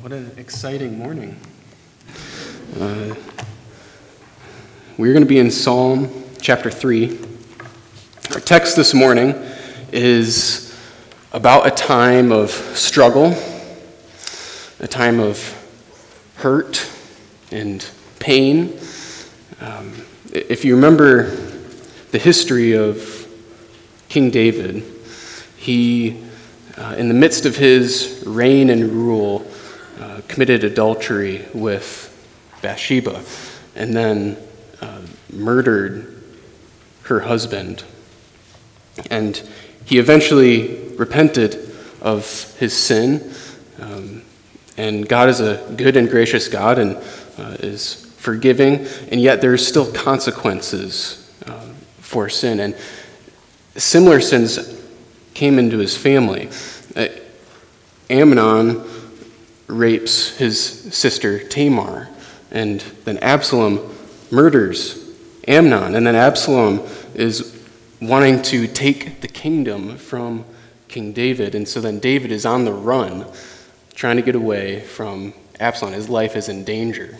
What an exciting morning. Uh, we're going to be in Psalm chapter 3. Our text this morning is about a time of struggle, a time of hurt and pain. Um, if you remember the history of King David, he, uh, in the midst of his reign and rule, uh, committed adultery with Bathsheba and then uh, murdered her husband. And he eventually repented of his sin. Um, and God is a good and gracious God and uh, is forgiving, and yet there's still consequences uh, for sin. And similar sins came into his family. Uh, Amnon rapes his sister Tamar, and then Absalom murders Amnon, and then Absalom is wanting to take the kingdom from King David, and so then David is on the run, trying to get away from Absalom. His life is in danger.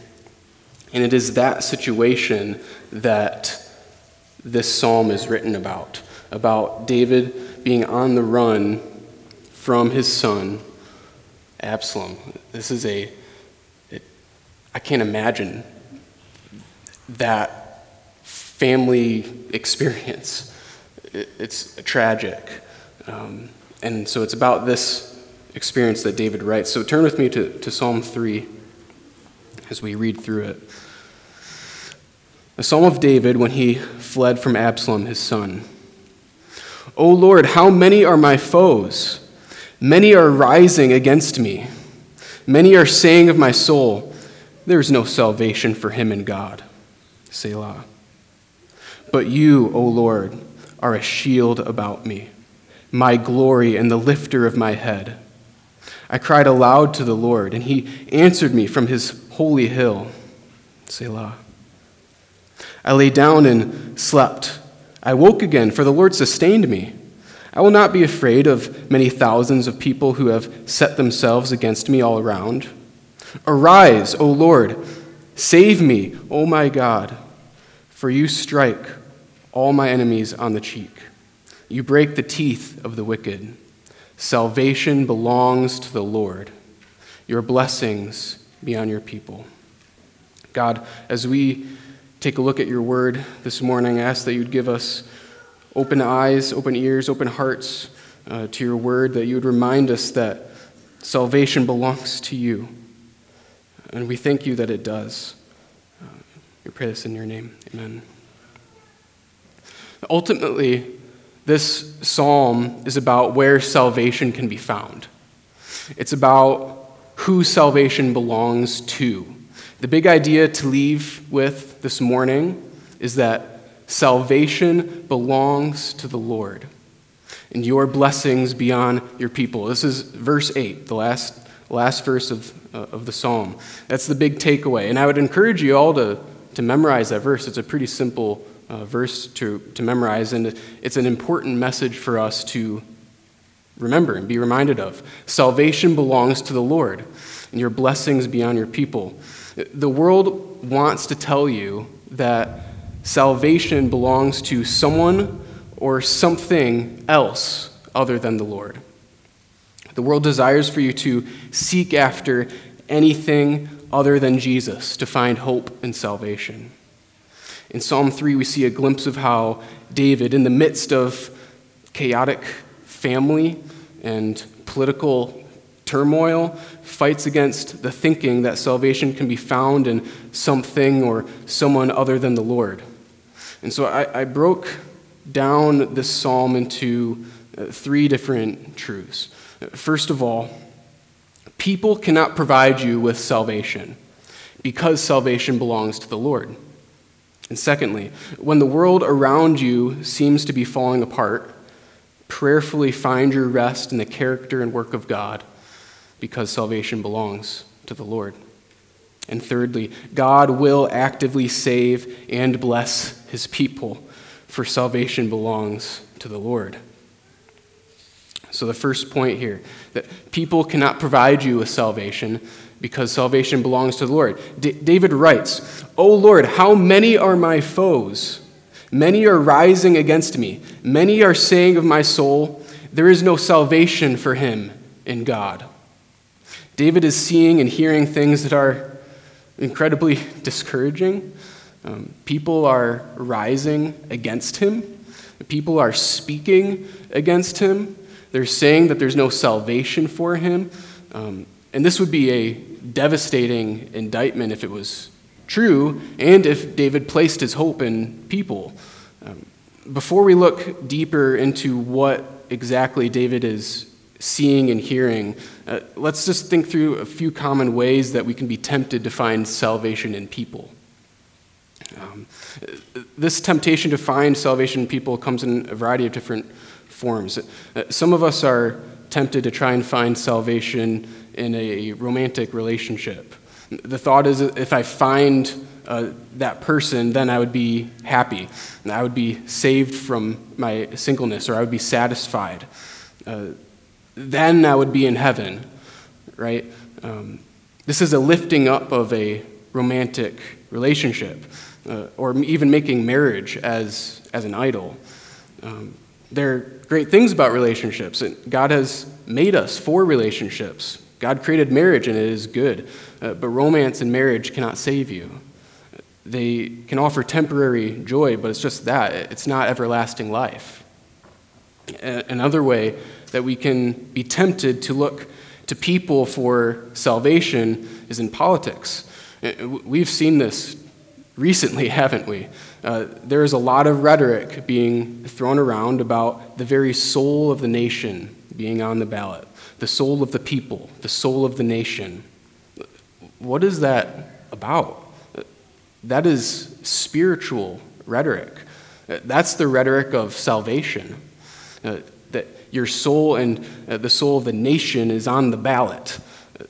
And it is that situation that this psalm is written about about David being on the run from his son Absalom. This is a, it, I can't imagine that family experience. It, it's tragic. Um, and so it's about this experience that David writes. So turn with me to, to Psalm 3 as we read through it. The Psalm of David when he fled from Absalom, his son. O Lord, how many are my foes? Many are rising against me. Many are saying of my soul, There is no salvation for him in God. Selah. But you, O Lord, are a shield about me, my glory and the lifter of my head. I cried aloud to the Lord, and he answered me from his holy hill. Selah. I lay down and slept. I woke again, for the Lord sustained me. I will not be afraid of many thousands of people who have set themselves against me all around. Arise, O Lord, save me, O my God, for you strike all my enemies on the cheek. You break the teeth of the wicked. Salvation belongs to the Lord. Your blessings be on your people. God, as we take a look at your word this morning, I ask that you'd give us open eyes, open ears, open hearts uh, to your word, that you would remind us that salvation belongs to you. And we thank you that it does. Uh, we pray this in your name. Amen. Ultimately, this psalm is about where salvation can be found. It's about who salvation belongs to. The big idea to leave with this morning is that Salvation belongs to the Lord, and your blessings be on your people. This is verse 8, the last, last verse of, uh, of the psalm. That's the big takeaway. And I would encourage you all to, to memorize that verse. It's a pretty simple uh, verse to, to memorize, and it's an important message for us to remember and be reminded of. Salvation belongs to the Lord, and your blessings be on your people. The world wants to tell you that salvation belongs to someone or something else other than the Lord. The world desires for you to seek after anything other than Jesus to find hope and salvation. In Psalm 3, we see a glimpse of how David, in the midst of chaotic family and political turmoil, fights against the thinking that salvation can be found in something or someone other than the Lord. And so I, I broke down this psalm into uh, three different truths. First of all, people cannot provide you with salvation because salvation belongs to the Lord. And secondly, when the world around you seems to be falling apart, prayerfully find your rest in the character and work of God because salvation belongs to the Lord. And thirdly, God will actively save and bless his people, for salvation belongs to the Lord. So, the first point here that people cannot provide you with salvation because salvation belongs to the Lord. D- David writes, O Lord, how many are my foes? Many are rising against me. Many are saying of my soul, There is no salvation for him in God. David is seeing and hearing things that are incredibly discouraging. Um, people are rising against him, people are speaking against him. They're saying that there's no salvation for him. Um, and this would be a devastating indictment if it was true and if David placed his hope in people. Um, before we look deeper into what exactly David is seeing and hearing, uh, let's just think through a few common ways that we can be tempted to find salvation in people. Um, this temptation to find salvation in people comes in a variety of different forms. Uh, some of us are tempted to try and find salvation in a romantic relationship. The thought is if I find uh, that person, then I would be happy. I would be saved from my singleness, or I would be satisfied. Uh, then I would be in heaven, right? Um, this is a lifting up of a romantic relationship, uh, or even making marriage as, as an idol. Um, there are great things about relationships. God has made us for relationships. God created marriage and it is good. Uh, but romance and marriage cannot save you. They can offer temporary joy, but it's just that. It's not everlasting life. Another way that we can be tempted to look to people for salvation is in politics. Uh, we've seen this recently, haven't we? Uh, there is a lot of rhetoric being thrown around about the very soul of the nation being on the ballot, the soul of the people, the soul of the nation. What is that about? That is spiritual rhetoric. That's the rhetoric of salvation. Uh, your soul and uh, the soul of the nation is on the ballot.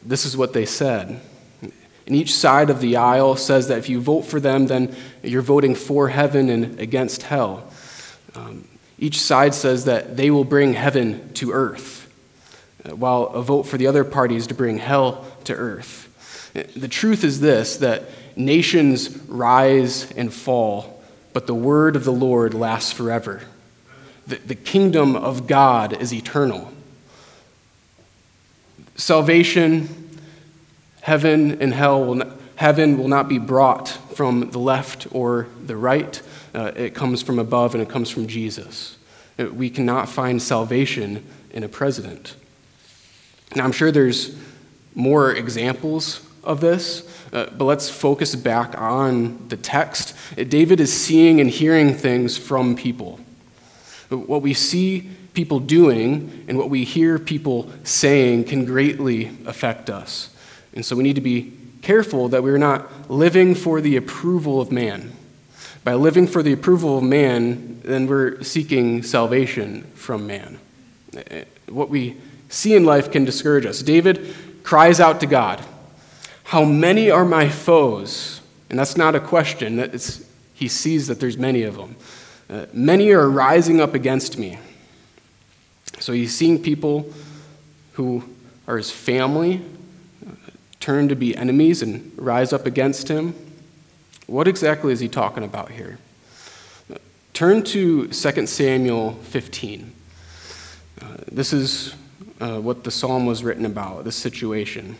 This is what they said. And each side of the aisle says that if you vote for them, then you're voting for heaven and against hell. Um, each side says that they will bring heaven to earth, uh, while a vote for the other party is to bring hell to earth. The truth is this that nations rise and fall, but the word of the Lord lasts forever. The, the kingdom of God is eternal. Salvation Heaven and hell will not, heaven will not be brought from the left or the right. Uh, it comes from above and it comes from Jesus. Uh, we cannot find salvation in a president. Now, I'm sure there's more examples of this, uh, but let's focus back on the text. David is seeing and hearing things from people. What we see people doing and what we hear people saying can greatly affect us. And so we need to be careful that we're not living for the approval of man. By living for the approval of man, then we're seeking salvation from man. What we see in life can discourage us. David cries out to God, How many are my foes? And that's not a question, it's, he sees that there's many of them. Uh, many are rising up against me. So he's seeing people who are his family, turn to be enemies and rise up against him? What exactly is he talking about here? Turn to 2 Samuel 15. Uh, this is uh, what the psalm was written about, this situation.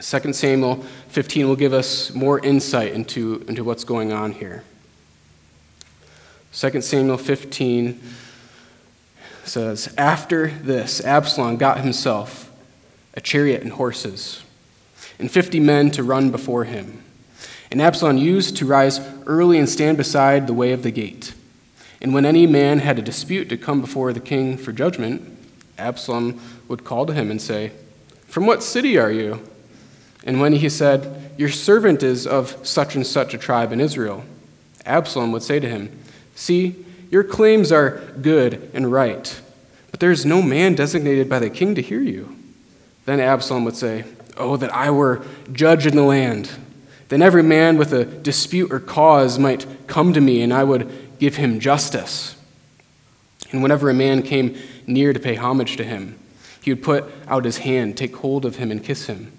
2 Samuel 15 will give us more insight into, into what's going on here. 2 Samuel 15 says, After this, Absalom got himself a chariot and horses and fifty men to run before him. And Absalom used to rise early and stand beside the way of the gate. And when any man had a dispute to come before the king for judgment, Absalom would call to him and say, From what city are you? And when he said, Your servant is of such and such a tribe in Israel, Absalom would say to him, See, your claims are good and right, but there is no man designated by the king to hear you. Then Absalom would say, Oh, that I were judge in the land. Then every man with a dispute or cause might come to me, and I would give him justice. And whenever a man came near to pay homage to him. He would put out his hand, take hold of him, and kiss him.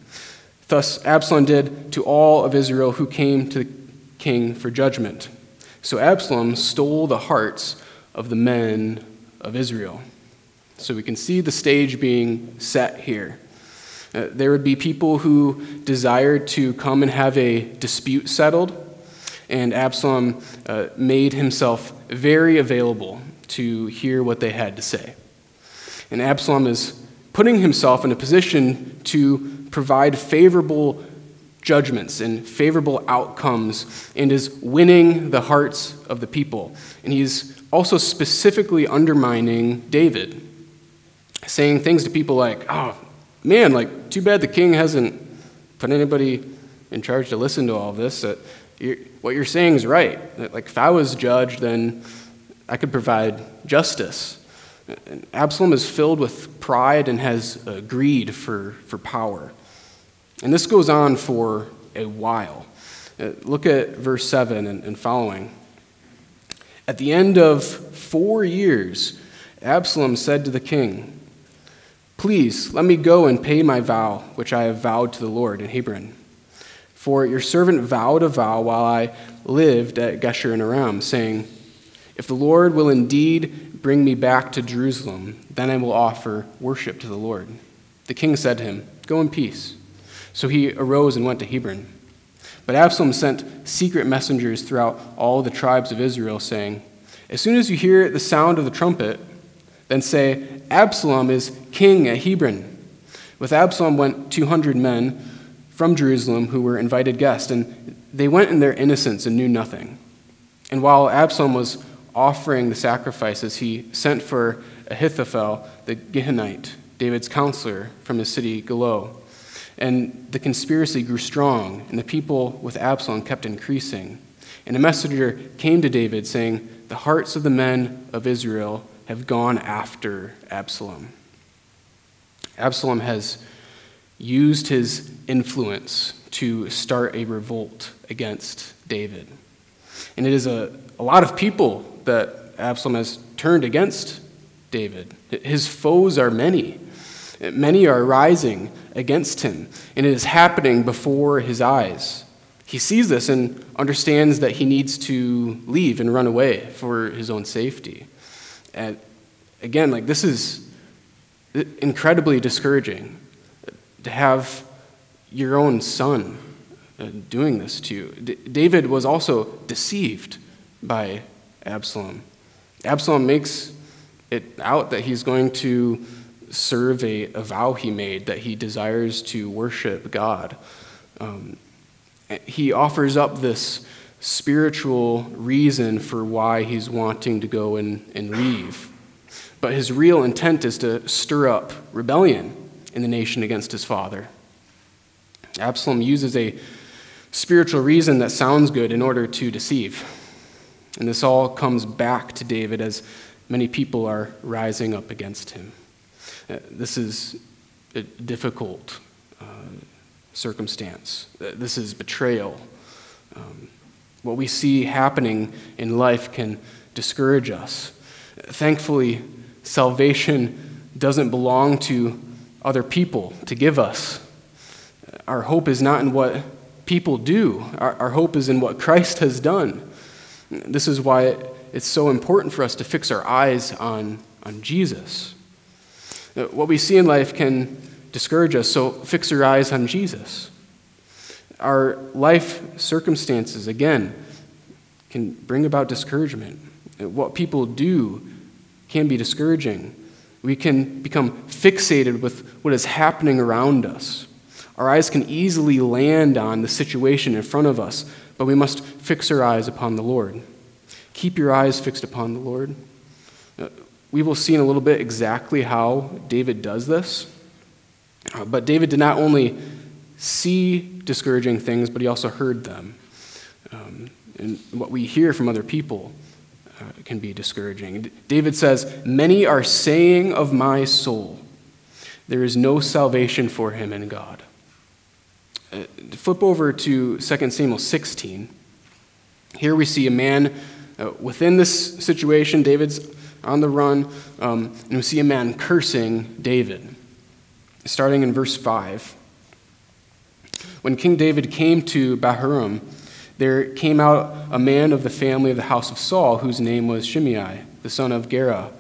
Thus Absalom did to all of Israel who came to the king for judgment. So Absalom stole the hearts of the men of Israel. So we can see the stage being set here. Uh, there would be people who desired to come and have a dispute settled, and Absalom uh, made himself very available to hear what they had to say. And Absalom is putting himself in a position to provide favorable judgments and favorable outcomes and is winning the hearts of the people. And he's also specifically undermining David, saying things to people like, oh, man, like, too bad the king hasn't put anybody in charge to listen to all this. That you're, what you're saying is right. That, like, if I was judge, then I could provide justice. And Absalom is filled with pride and has uh, greed for, for power. And this goes on for a while. Uh, look at verse 7 and, and following. At the end of four years, Absalom said to the king, Please let me go and pay my vow, which I have vowed to the Lord in Hebron. For your servant vowed a vow while I lived at Geshur and Aram, saying, If the Lord will indeed bring me back to Jerusalem, then I will offer worship to the Lord. The king said to him, Go in peace. So he arose and went to Hebron. But Absalom sent secret messengers throughout all the tribes of Israel, saying, As soon as you hear the sound of the trumpet, then say, Absalom is king at Hebron. With Absalom went 200 men from Jerusalem who were invited guests, and they went in their innocence and knew nothing. And while Absalom was offering the sacrifices, he sent for Ahithophel the Gilonite, David's counselor from his city Giloh. And the conspiracy grew strong, and the people with Absalom kept increasing. And a messenger came to David, saying, The hearts of the men of Israel have gone after Absalom. Absalom has used his influence to start a revolt against David. And it is a, a lot of people that Absalom has turned against David. His foes are many. Many are rising against him, and it is happening before his eyes. He sees this and understands that he needs to leave and run away for his own safety. And again, like this is incredibly discouraging to have your own son uh, doing this to you. D- David was also deceived by Absalom. Absalom makes it out that he's going to serve a, a vow he made that he desires to worship God. Um, he offers up this spiritual reason for why he's wanting to go and, and leave. But his real intent is to stir up rebellion in the nation against his father. Absalom uses a spiritual reason that sounds good in order to deceive. And this all comes back to David as many people are rising up against him. Uh, this is a difficult uh, circumstance. Uh, this is betrayal. Um, what we see happening in life can discourage us. Thankfully, salvation doesn't belong to other people to give us. Our hope is not in what people do, our, our hope is in what Christ has done. This is why it's so important for us to fix our eyes on, on Jesus. What we see in life can discourage us, so fix your eyes on Jesus. Our life circumstances, again, can bring about discouragement. What people do can be discouraging. We can become fixated with what is happening around us. Our eyes can easily land on the situation in front of us, but we must fix our eyes upon the Lord. Keep your eyes fixed upon the Lord. We will see in a little bit exactly how David does this. Uh, but David did not only see discouraging things, but he also heard them. Um, and what we hear from other people uh, can be discouraging. David says, Many are saying of my soul, there is no salvation for him in God. Uh, flip over to 2 Samuel 16. Here we see a man uh, within this situation, David's on the run, um, and we see a man cursing David. Starting in verse 5. When King David came to Bahurim, there came out a man of the family of the house of Saul, whose name was Shimei, the son of Gera.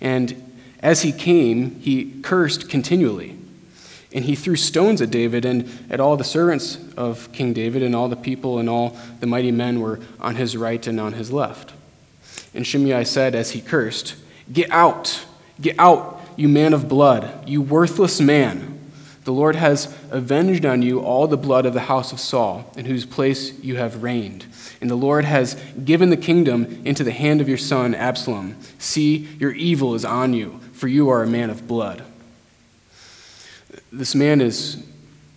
And as he came, he cursed continually. And he threw stones at David and at all the servants of King David, and all the people and all the mighty men were on his right and on his left. And Shimei said as he cursed, Get out, get out, you man of blood, you worthless man. The Lord has avenged on you all the blood of the house of Saul, in whose place you have reigned. And the Lord has given the kingdom into the hand of your son Absalom. See, your evil is on you, for you are a man of blood. This man is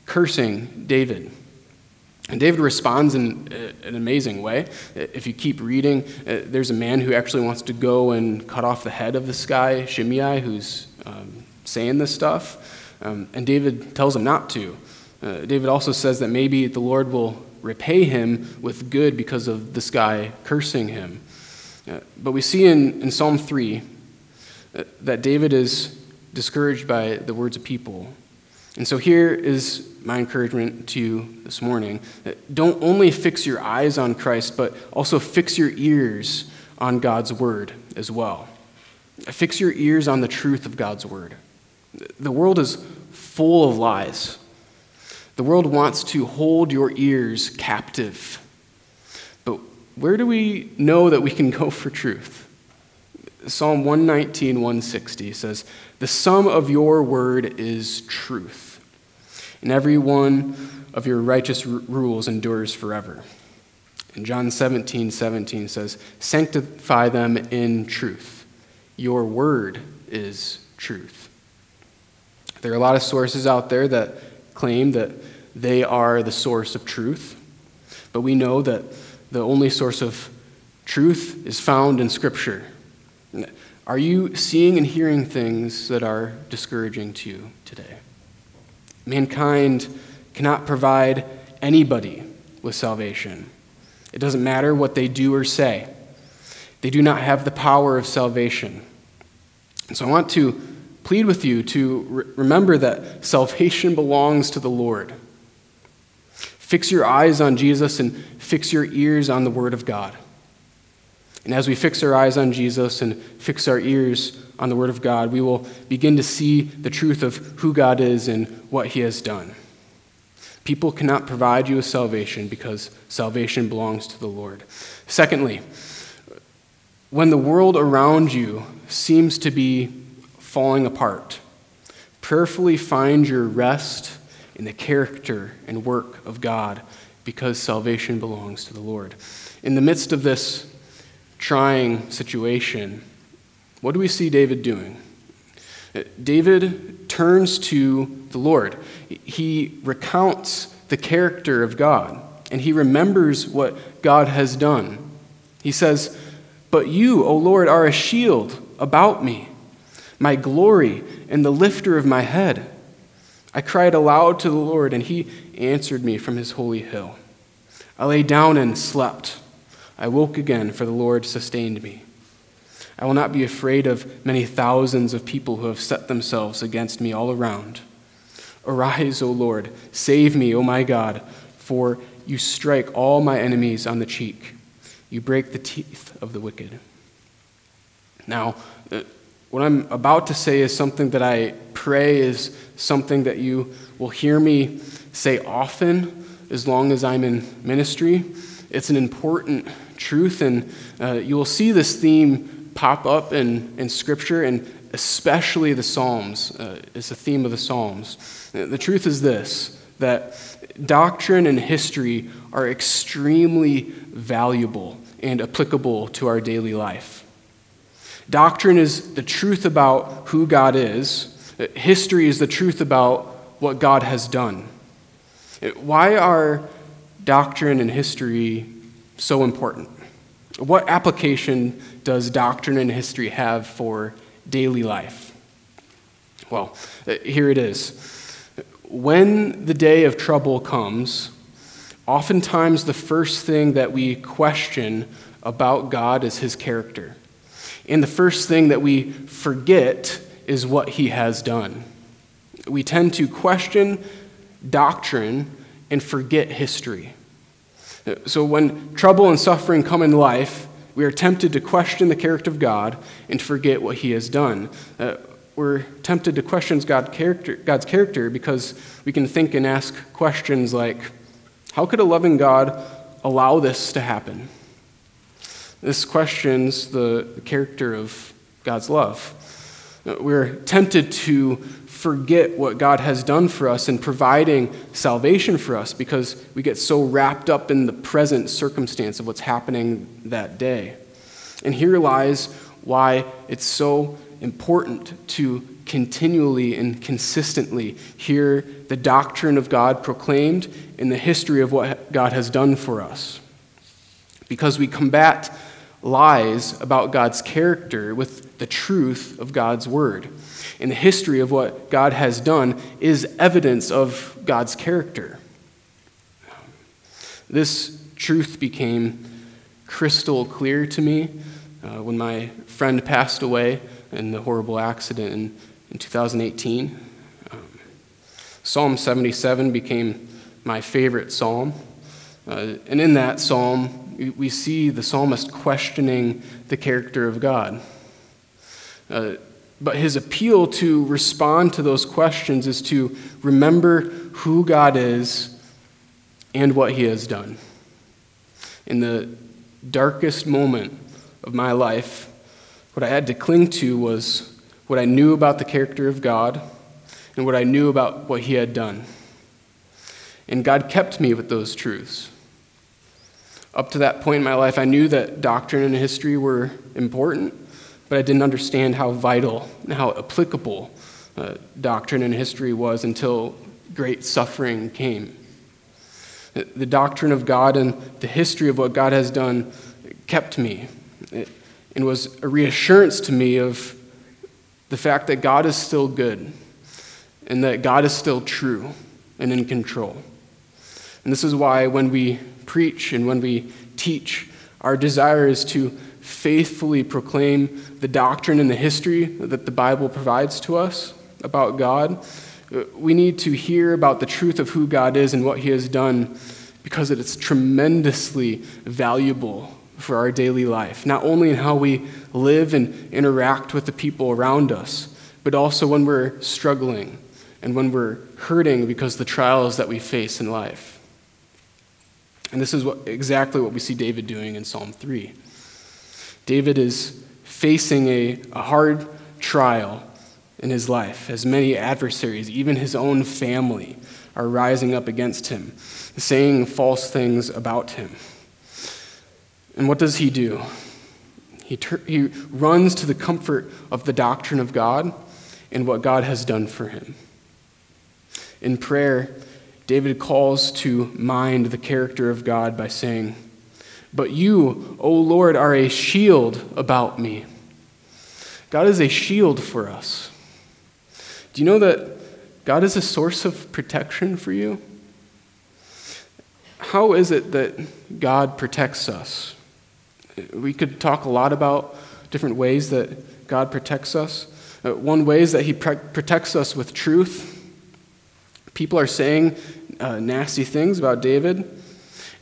cursing David. And David responds in an amazing way. If you keep reading, uh, there's a man who actually wants to go and cut off the head of this guy, Shimei, who's um, saying this stuff. Um, and David tells him not to. Uh, David also says that maybe the Lord will repay him with good because of this guy cursing him. Uh, but we see in, in Psalm 3 uh, that David is discouraged by the words of people. And so here is my encouragement to you this morning. Don't only fix your eyes on Christ, but also fix your ears on God's word as well. Fix your ears on the truth of God's word. The world is full of lies. The world wants to hold your ears captive. But where do we know that we can go for truth? Psalm 119, 160 says, The sum of your word is truth, and every one of your righteous r- rules endures forever. And John 17, 17 says, Sanctify them in truth. Your word is truth. There are a lot of sources out there that claim that they are the source of truth, but we know that the only source of truth is found in Scripture. Are you seeing and hearing things that are discouraging to you today? Mankind cannot provide anybody with salvation. It doesn't matter what they do or say, they do not have the power of salvation. And so I want to plead with you to re- remember that salvation belongs to the Lord. Fix your eyes on Jesus and fix your ears on the Word of God. And as we fix our eyes on Jesus and fix our ears on the Word of God, we will begin to see the truth of who God is and what He has done. People cannot provide you with salvation because salvation belongs to the Lord. Secondly, when the world around you seems to be falling apart, prayerfully find your rest in the character and work of God because salvation belongs to the Lord. In the midst of this trying situation, what do we see David doing? Uh, David turns to the Lord. He recounts the character of God, and he remembers what God has done. He says, But you, O Lord, are a shield about me, my glory, and the lifter of my head. I cried aloud to the Lord, and he answered me from his holy hill. I lay down and slept. I woke again, for the Lord sustained me. I will not be afraid of many thousands of people who have set themselves against me all around. Arise, O Lord, save me, O my God, for you strike all my enemies on the cheek. You break the teeth of the wicked. Now, uh, what I'm about to say is something that I pray is something that you will hear me say often as long as I'm in ministry. It's an important truth, and uh, you will see this theme pop up in, in Scripture, and especially the Psalms. Uh, it's a theme of the Psalms. The truth is this that doctrine and history are extremely valuable and applicable to our daily life. Doctrine is the truth about who God is, history is the truth about what God has done. Why are doctrine and history so important? What application does doctrine and history have for daily life? Well, here it is. When the day of trouble comes, oftentimes the first thing that we question about God is his character. And the first thing that we forget is what he has done. We tend to question doctrine and forget history. So when trouble and suffering come in life, we are tempted to question the character of God and forget what he has done. Uh, we're tempted to question God character, God's character because we can think and ask questions like, how could a loving God allow this to happen? This questions the, character of God's love. Uh, we're tempted to forget what God has done for us in providing salvation for us because we get so wrapped up in the present circumstance of what's happening that day. And here lies why it's so important to continually and consistently hear the doctrine of God proclaimed in the history of what God has done for us. Because we combat lies about God's character with the truth of God's word. And the history of what God has done is evidence of God's character. This truth became crystal clear to me uh, when my friend passed away in the horrible accident in, in 2018. Um, psalm 77 became my favorite psalm. Uh, and in that psalm, we, we, see the psalmist questioning the character of God. Uh, but his appeal to respond to those questions is to remember who God is and what he has done. In the darkest moment of my life, what I had to cling to was what I knew about the character of God and what I knew about what he had done. And God kept me with those truths. Up to that point in my life, I knew that doctrine and history were important, but I didn't understand how vital and how applicable uh, doctrine and history was until great suffering came. The doctrine of God and the history of what God has done kept me. And was a reassurance to me of the fact that God is still good and that God is still true and in control. And this is why when we preach and when we teach, our desire is to faithfully proclaim the doctrine and the history that the Bible provides to us about God. We need to hear about the truth of who God is and what He has done because it's tremendously valuable for our daily life, not only in how we live and interact with the people around us, but also when we're struggling and when we're hurting because of the trials that we face in life. And this is what, exactly what we see David doing in Psalm 3. David is facing a, a hard trial in his life, as many adversaries, even his own family, are rising up against him, saying false things about him. And what does he do? He, ter- he runs to the comfort of the doctrine of God and what God has done for him. In prayer, David calls to mind the character of God by saying, But you, O Lord, are a shield about me. God is a shield for us. Do you know that God is a source of protection for you? How is it that God protects us? We could talk a lot about different ways that God protects us. Uh, one way is that He protects us with truth. People are saying uh, nasty things about David,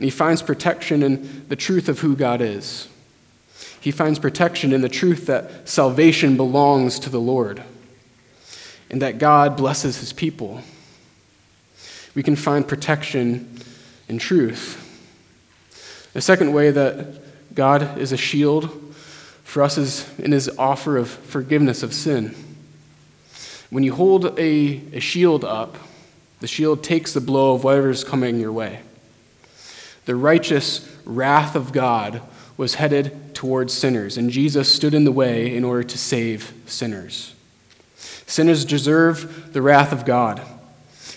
and he finds protection in the truth of who God is. He finds protection in the truth that salvation belongs to the Lord and that God blesses his people. We can find protection in truth. The second way that God is a shield for us is in his offer of forgiveness of sin. When you hold a, a shield up, the shield takes the blow of whatever is coming your way. The righteous wrath of God was headed towards sinners, and Jesus stood in the way in order to save sinners. Sinners deserve the wrath of God,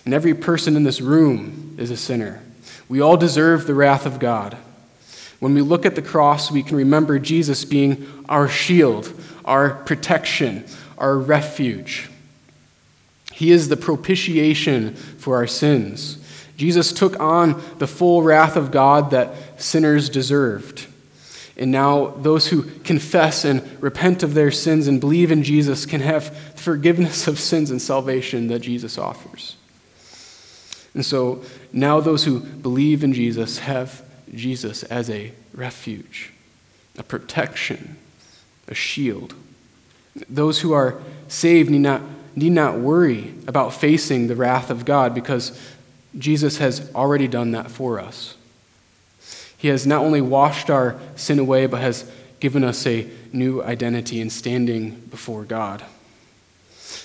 and every person in this room is a sinner. We all deserve the wrath of God. When we look at the cross, we can remember Jesus being our shield, our protection, our refuge. He is the propitiation for our sins. Jesus took on the full wrath of God that sinners deserved. And now those who confess and repent of their sins and believe in Jesus can have forgiveness of sins and salvation that Jesus offers. And so now those who believe in Jesus have Jesus as a refuge, a protection, a shield. Those who are saved need not, need not worry about facing the wrath of God because Jesus has already done that for us. He has not only washed our sin away, but has given us a new identity in standing before God.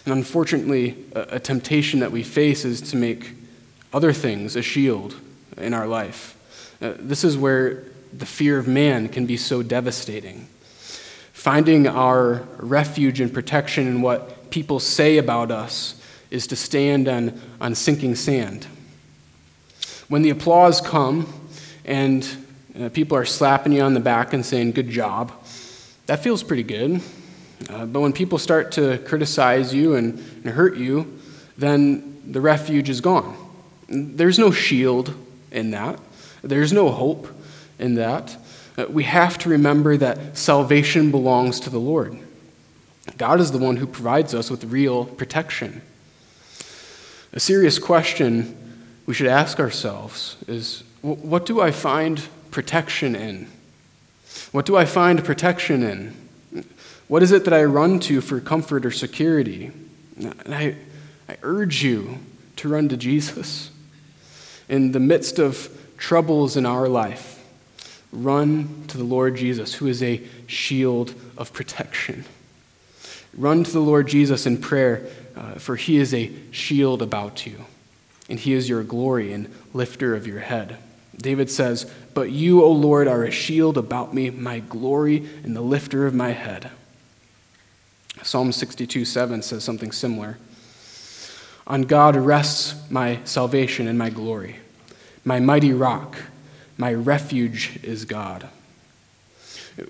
And unfortunately, a, temptation that we face is to make other things a shield in our life. Uh, this is where the fear of man can be so devastating. Finding our refuge and protection in what people say about us is to stand on, on sinking sand. When the applause come and uh, people are slapping you on the back and saying, Good job. That feels pretty good. Uh, but when people start to criticize you and, and hurt you, then the refuge is gone. There's no shield in that, there's no hope in that. Uh, we have to remember that salvation belongs to the Lord. God is the one who provides us with real protection. A serious question we should ask ourselves is what do I find protection in? What do I find protection in? What is it that I run to for comfort or security? And I, I urge you to run to Jesus. In the midst of troubles in our life, run to the Lord Jesus, who is a shield of protection. Run to the Lord Jesus in prayer, uh, for he is a shield about you, and he is your glory and lifter of your head. David says, But you, O Lord, are a shield about me, my glory, and the lifter of my head. Psalm 62 7 says something similar. On God rests my salvation and my glory. My mighty rock, my refuge is God.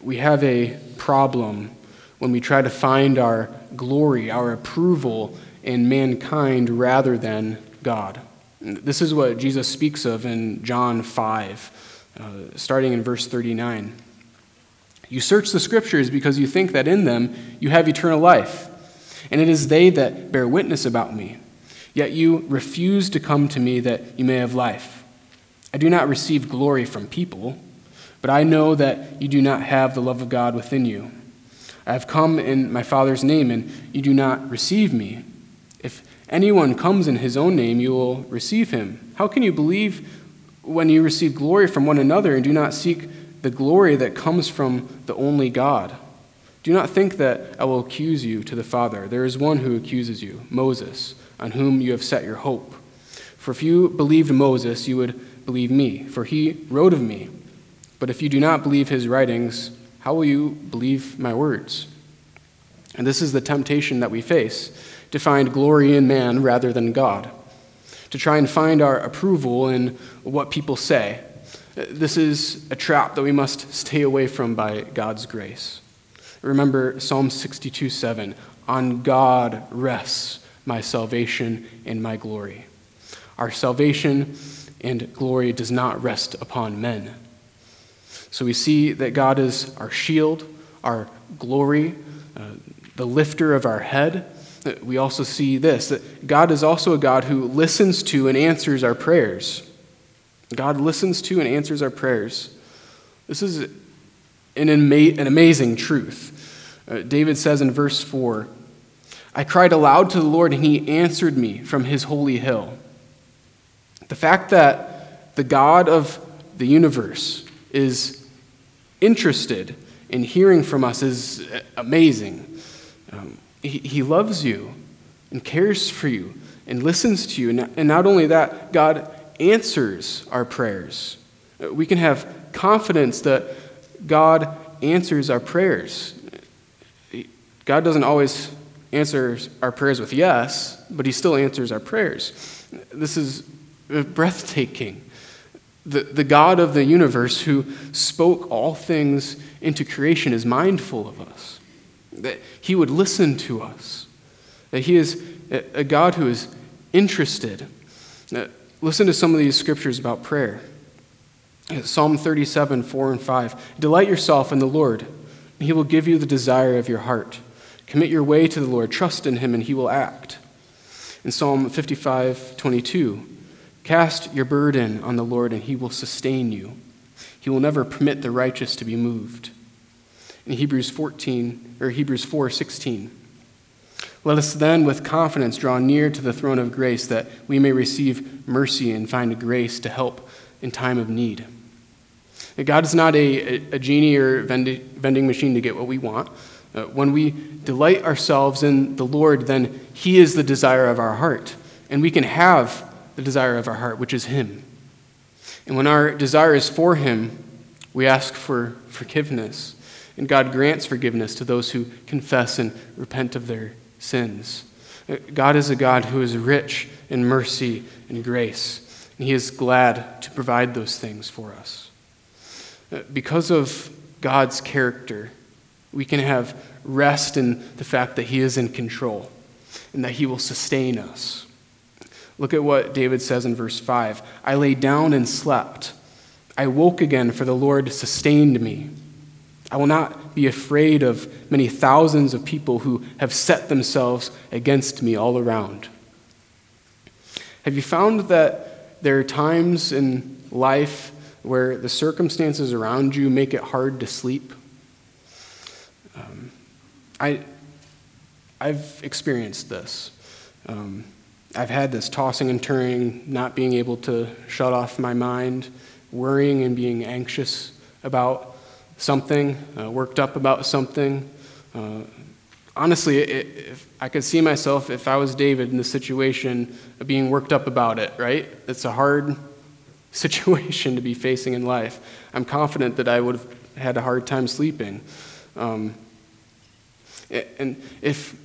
We have a problem when we try to find our glory, our approval in mankind rather than God. This is what Jesus speaks of in John 5, uh, starting in verse 39. You search the scriptures because you think that in them you have eternal life, and it is they that bear witness about me. Yet you refuse to come to me that you may have life. I do not receive glory from people, but I know that you do not have the love of God within you. I have come in my Father's name, and you do not receive me. If anyone comes in his own name, you will receive him. How can you believe when you receive glory from one another and do not seek the glory that comes from the only God? Do not think that I will accuse you to the Father. There is one who accuses you, Moses, on whom you have set your hope. For if you believed Moses, you would believe me, for he wrote of me. But if you do not believe his writings, how will you believe my words? And this is the temptation that we face to find glory in man rather than God, to try and find our approval in what people say. This is a trap that we must stay away from by God's grace. Remember Psalm 62 7 On God rests my salvation and my glory. Our salvation and glory does not rest upon men. So we see that God is our shield, our glory, uh, the lifter of our head, we also see this that God is also a God who listens to and answers our prayers. God listens to and answers our prayers. This is an, ama- an amazing truth. Uh, David says in verse 4 I cried aloud to the Lord, and he answered me from his holy hill. The fact that the God of the universe is interested in hearing from us is amazing. Um, he, he loves you and cares for you and listens to you. And not only that, God answers our prayers. We can have confidence that God answers our prayers. God doesn't always answer our prayers with yes, but He still answers our prayers. This is breathtaking. The, the God of the universe who spoke all things into creation is mindful of us that He would listen to us, that He is a God who is interested. Uh, listen to some of these scriptures about prayer. Uh, Psalm 37, 4 and 5. Delight yourself in the Lord, and he will give you the desire of your heart. Commit your way to the Lord, trust in him, and he will act. In Psalm 55, 22, cast your burden on the Lord, and he will sustain you. He will never permit the righteous to be moved. In Hebrews 14, or Hebrews 4, 16, let us then with confidence draw near to the throne of grace that we may receive mercy and find grace to help in time of need. God is not a, a, genie or vending, vending machine to get what we want. Uh, when we delight ourselves in the Lord, then He is the desire of our heart. And we can have the desire of our heart, which is Him. And when our desire is for Him, we ask for forgiveness. And God grants forgiveness to those who confess and repent of their sins. Uh, God is a God who is rich in mercy and grace, and He is glad to provide those things for us. Uh, because of God's character, we can have rest in the fact that He is in control and that He will sustain us. Look at what David says in verse 5 I lay down and slept. I woke again, for the Lord sustained me. I will not be afraid of many thousands of people who have set themselves against me all around. Have you found that there are times in life where the circumstances around you make it hard to sleep? Um, I, I've experienced this. Um, I've had this tossing and turning, not being able to shut off my mind, worrying and being anxious about something, uh, worked up about something. Uh, honestly, if I could see myself if I was David in the situation of being worked up about it, right? It's a hard situation to be facing in life. I'm confident that I would have had a hard time sleeping. Um, and if,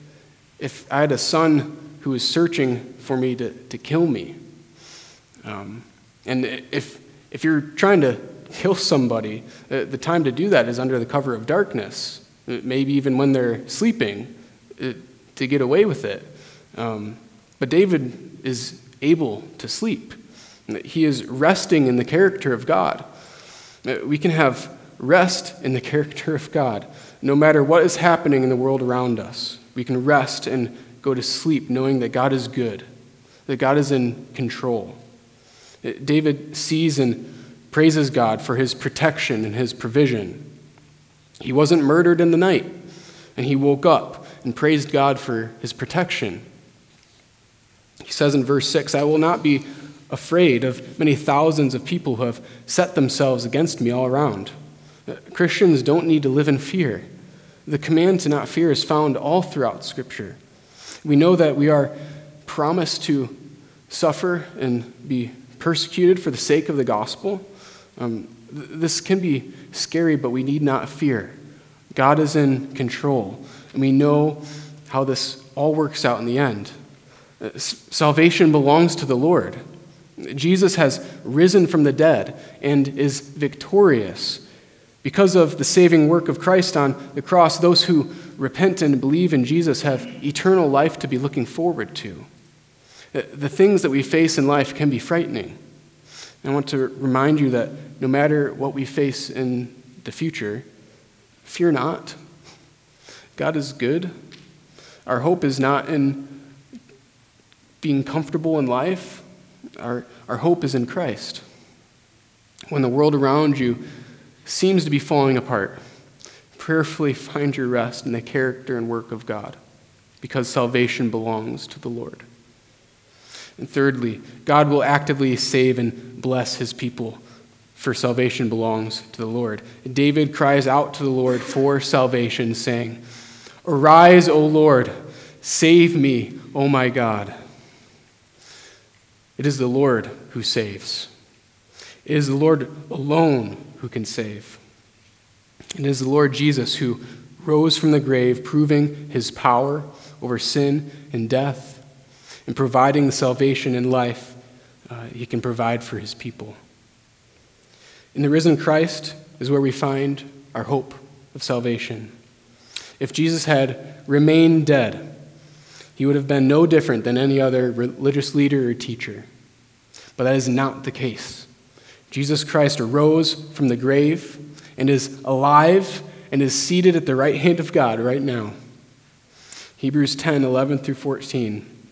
if I had a son who was searching for me to, to kill me, um, and if, if you're trying to kill somebody, uh, the time to do that is under the cover of darkness, uh, maybe even when they're sleeping, uh, to get away with it. Um, but David is able to sleep. He is resting in the character of God. We can have rest in the character of God. No matter what is happening in the world around us, we can rest and go to sleep knowing that God is good, that God is in control. David sees and praises God for his protection and his provision. He wasn't murdered in the night, and he woke up and praised God for his protection. He says in verse 6 I will not be afraid of many thousands of people who have set themselves against me all around. Christians don't need to live in fear. The command to not fear is found all throughout Scripture. We know that we are promised to suffer and be persecuted for the sake of the gospel. Um, th- this can be scary, but we need not fear. God is in control, and we know how this all works out in the end. Uh, salvation belongs to the Lord. Jesus has risen from the dead and is victorious. Because of the saving work of Christ on the cross, those who repent and believe in Jesus have eternal life to be looking forward to. Uh, the things that we face in life can be frightening. I want to remind you that no matter what we face in the future, fear not. God is good. Our hope is not in being comfortable in life, our, our hope is in Christ. When the world around you seems to be falling apart, prayerfully find your rest in the character and work of God, because salvation belongs to the Lord. And thirdly, God will actively save and bless his people, for salvation belongs to the Lord. David cries out to the Lord for salvation, saying, Arise, O Lord, save me, O my God. It is the Lord who saves. It is the Lord alone who can save. It is the Lord Jesus who rose from the grave, proving his power over sin and death and providing the salvation and life uh, he can provide for his people. In the risen Christ is where we find our hope of salvation. If Jesus had remained dead, he would have been no different than any other religious leader or teacher. But that is not the case. Jesus Christ arose from the grave and is alive and is seated at the right hand of God right now. Hebrews 10 11 through 14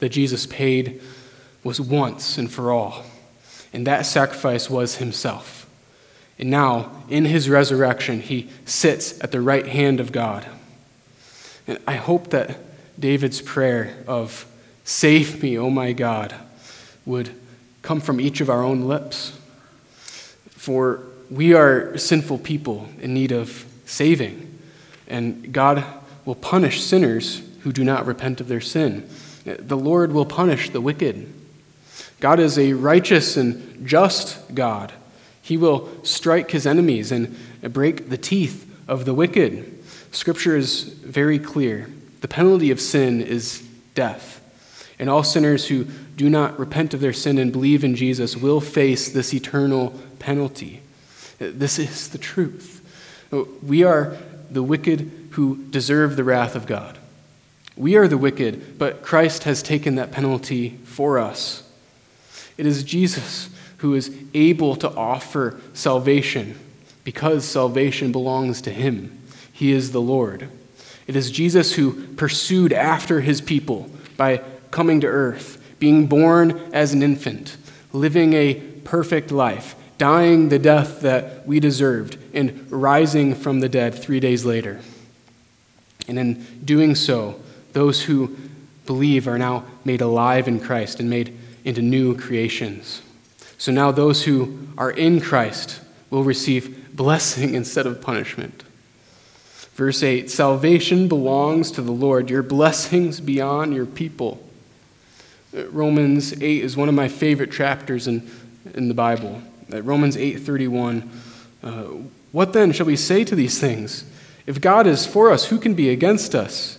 that Jesus paid was once and for all, and that sacrifice was himself. And now, in his resurrection, he sits at the right hand of God. And I hope that David's prayer of, Save me, O my God, would come from each of our own lips. For we are sinful people in need of saving, and God will punish sinners who do not repent of their sin. The Lord will punish the wicked. God is a righteous and just God he will strike his enemies and break the teeth of the wicked. Scripture is very clear. The penalty of sin is death. And all sinners who do not repent of their sin and believe in Jesus will face this eternal penalty. This is the truth. We are the wicked who deserve the wrath of God. We are the wicked, but Christ has taken that penalty for us. It is Jesus who is able to offer salvation because salvation belongs to him. He is the Lord. It is Jesus who pursued after his people by coming to earth, being born as an infant, living a perfect life, dying the death that we deserved, and rising from the dead three days later. And in doing so, those who believe are now made alive in Christ and made into new creations. So now those who are in Christ will receive blessing instead of punishment. Verse 8 Salvation belongs to the Lord, your blessings beyond your people. Romans 8 is one of my favorite chapters in, in the Bible. Romans 8:31. Uh, what then shall we say to these things? If God is for us, who can be against us?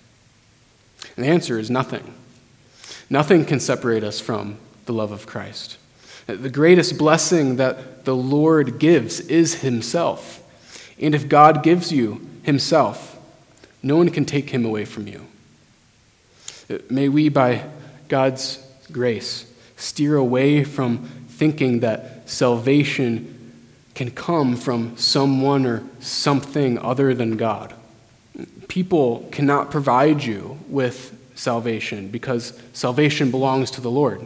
And the answer is nothing. Nothing can separate us from the love of Christ. The greatest blessing that the Lord gives is Himself. And if God gives you Himself, no one can take Him away from you. May we, by God's grace, steer away from thinking that salvation can come from someone or something other than God. People cannot provide you with salvation because salvation belongs to the Lord.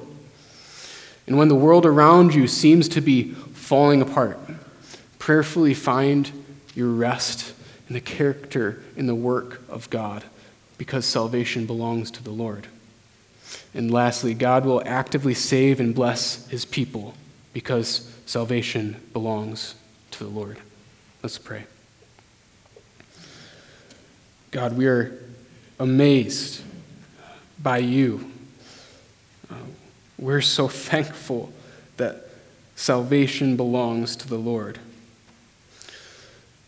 And when the world around you seems to be falling apart, prayerfully find your rest in the character in the work of God because salvation belongs to the Lord. And lastly, God will actively save and bless his people because salvation belongs to the Lord. Let's pray. God, we are amazed by you uh, we're so thankful that salvation belongs to the Lord.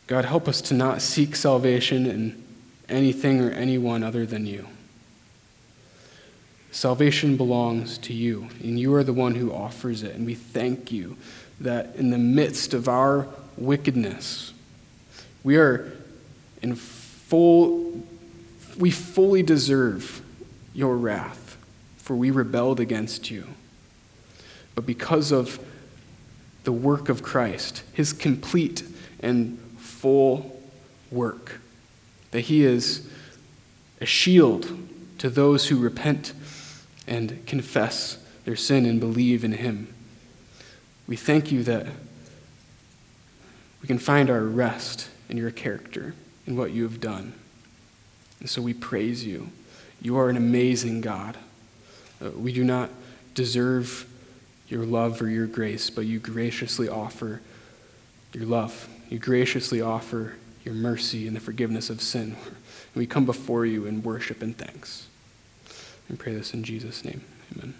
God, help us to not seek salvation in anything or anyone other than you. Salvation belongs to you, and you are the one who offers it. And we thank you that in the midst of our wickedness, we are in full, we fully deserve your wrath for we rebelled against you. But because of the work of Christ, his complete and full work, that he is a shield to those who repent and confess their sin and believe in him. We thank you that We can find our rest in your character, in what you have done. And so we praise you. You are an amazing God. Uh, we do not deserve your love or your grace, but you graciously offer your love. You graciously offer your mercy and the forgiveness of sin. And we come before you in worship and thanks. And pray this in Jesus' name. Amen.